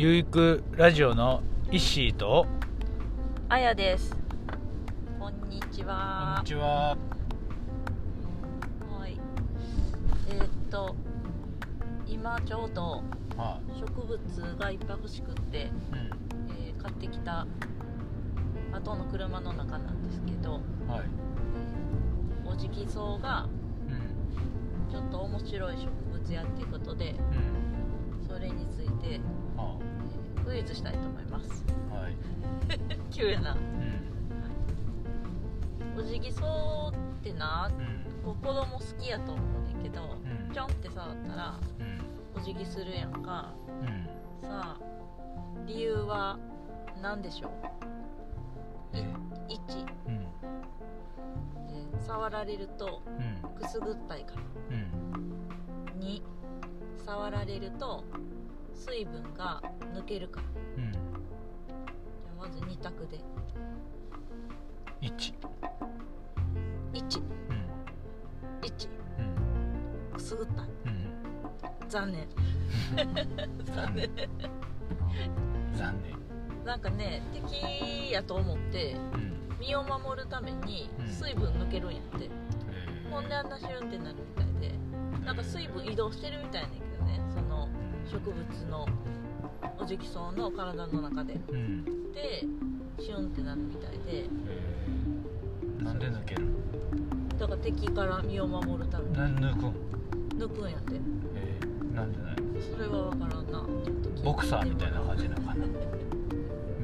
ゆいくラジオのイッシーと。あやです。こんにちこんはに。ちは。はい。えーっと今ちょうどは植物がいっぱい欲しくって、いうん。えー買ってきた後の車の中なんですけど、はい。オジギソウがうん。ちょっと面白い植物やっていうことで、うんそれについて、はえークイズしたいと思います。あはい。急やな。うん。オジギソウってな、うん。子供好きやと思うねんけど、うん。ちょんって触ったらうん。お辞儀するやんか。うん。さあ理由は何でしょう？え？1うん。えー触られるとうん。くすぐったいから。うん。2触られると水分が抜けるから。うん。じゃあまず2択で。一。11うん。うん。くすぐった。いうん。残念。残念。残念。なんかね敵やと思ってうん。身を守るためにうん。水分抜けるんやって、えー。ほんであんなシュンってなるみたいで。なんか水分移動してるみたいねんけどねその植物のオジキソウの体の中で。うん。でシュンってなるみたいで。えーなんで抜ける？だから敵から身を守るために。なん抜くん？抜くんやって。えーなんでないそれは分からんな。ちょっとボクサーみたいな感じなのかな？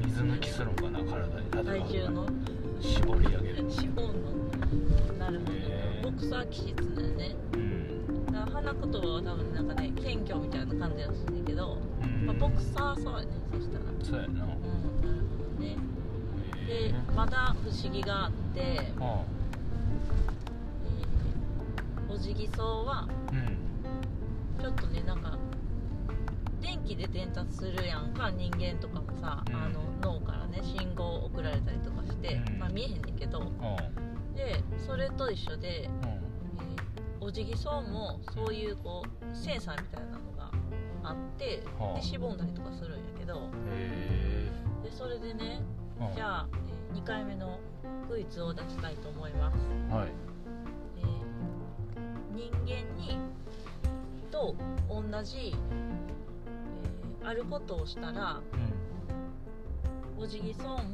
水抜きするんかな？体に体重の？絞り上げる。脂肪の？なるほど、へー。ボクサー気質だよね。うんだから花言葉は多分なんかね謙虚みたいな感じらしいけど、うん。まあ、ボクサーそうやねそしたら。そうやな。うん。なるほどねへでまだ不思議があって、えーあーオジギソウはうんちょっとねなんか電気で伝達するやんか人間とかもさ、うん。あの脳からね信号送られたりとかして、うん。まあ、見えへんねんけど。あ。でそれと一緒で、うんえーオジギソウもそういうこうセンサーみたいなのがあってではあ。しぼんだりとかするんやけどへでそれでねえじゃあ、え2回目のクイズを出したいと思います、はい。えー人間にと同じ、えーあることをしたらうオジギソウも、んうん。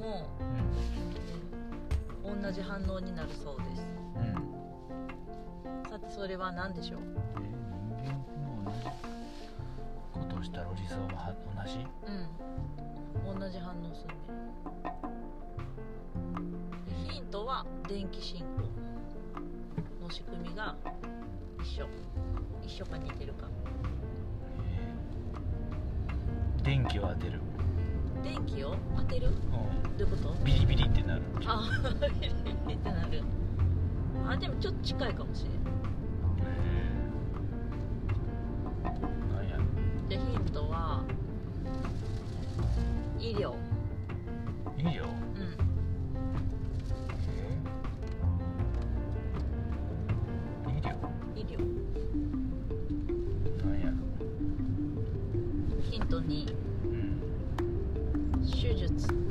えー同じ反応になるそうです。うんさてそれは何でしょう？え人間も同じことをしたらおじさんは同じ？うん。同じ反応するね。でヒントは電気信号の仕組みが一緒。一緒か似てるか。えー電気を当てる。電気を当てる？うどういうこと？んビリビリってなる。あ ビリビリってなるあでもちょっと近いかもしれん。へえなんや。でヒントは医療。いいようん。医療。医療。なんや。ヒント2うん。手術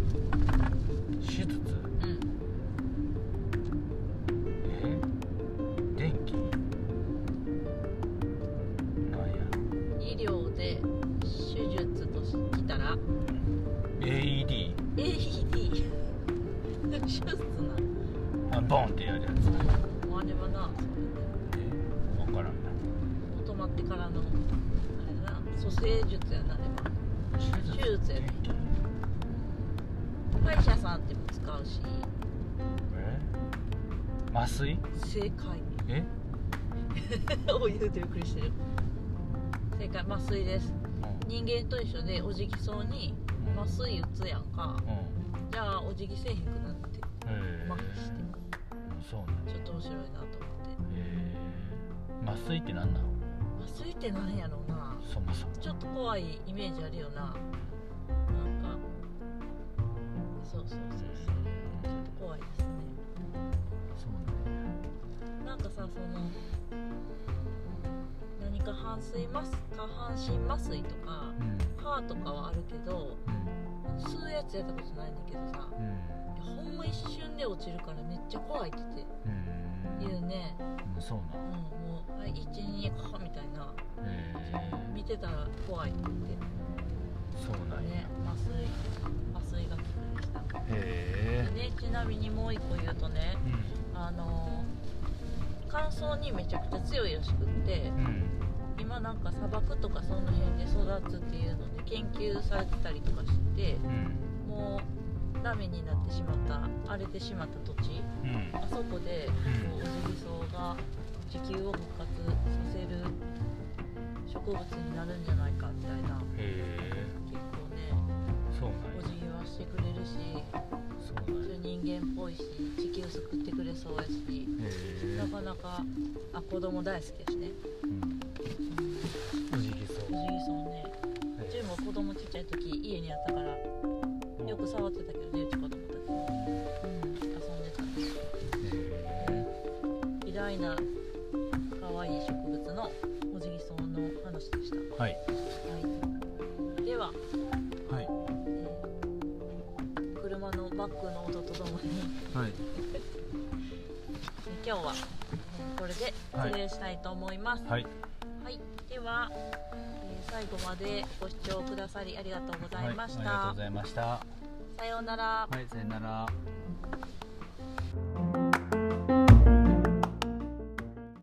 ボンってやるやつ。あれはなえ分からんな。止まってからのあれな蘇生術やなあれは手手術やね歯医者さんっても使うし。え？麻酔？正解。え？お言うてびっくりしてる。正解麻酔です。うん。人間と一緒でお辞儀そうに麻酔打つやんか。うん。じゃあお辞儀せえへんくなって。麻痺してそうなんちょっと面白いなと思って。へえ麻酔って何なの麻酔って何やろうな。そもそも。ちょっと怖いイメージあるよな。なんか。そうそうそうそう。ちょっと怖いですね。そうなんやなんかさその何か半水麻酔下半身麻酔とかうん。歯とかはあるけどうん吸うやつやったことないんだけどさ。うん。ほんま一瞬で落ちるからめっちゃ怖いってうん。言うね。うんそううんもうはい12かみたいな。へ見てたら怖いって言って。えそうなんや。ね麻酔麻酔が効くでしたへえでねちなみにもう一個言うとねあの乾燥にめちゃくちゃ強いらしくって。うんうん今なんか砂漠とかその辺で育つっていうので研究されてたりとかしてうん。もうダメになってしまった荒れてしまった土地うん。あそこでこうオジギソウが地球を復活させる植物になるんじゃないかみたいな結構ねお辞儀はしてくれるしそう人間っぽいし地球救ってくれそうやしなかなかあ子供大好きやしね、うん時家にあったから。よく触ってたけどねうち子供たち。も、うん、遊んでたねへ偉大な可愛い植物のオジギソウの話でした、えはい。はい、では、はい。えー車のバックの音とともに。はい。今日はえーこれで失礼したいと思います、はい。はい、では、えー最後までご視聴くださりありがとうございました。はい、ありがとうございましたはさようなら。いさよなら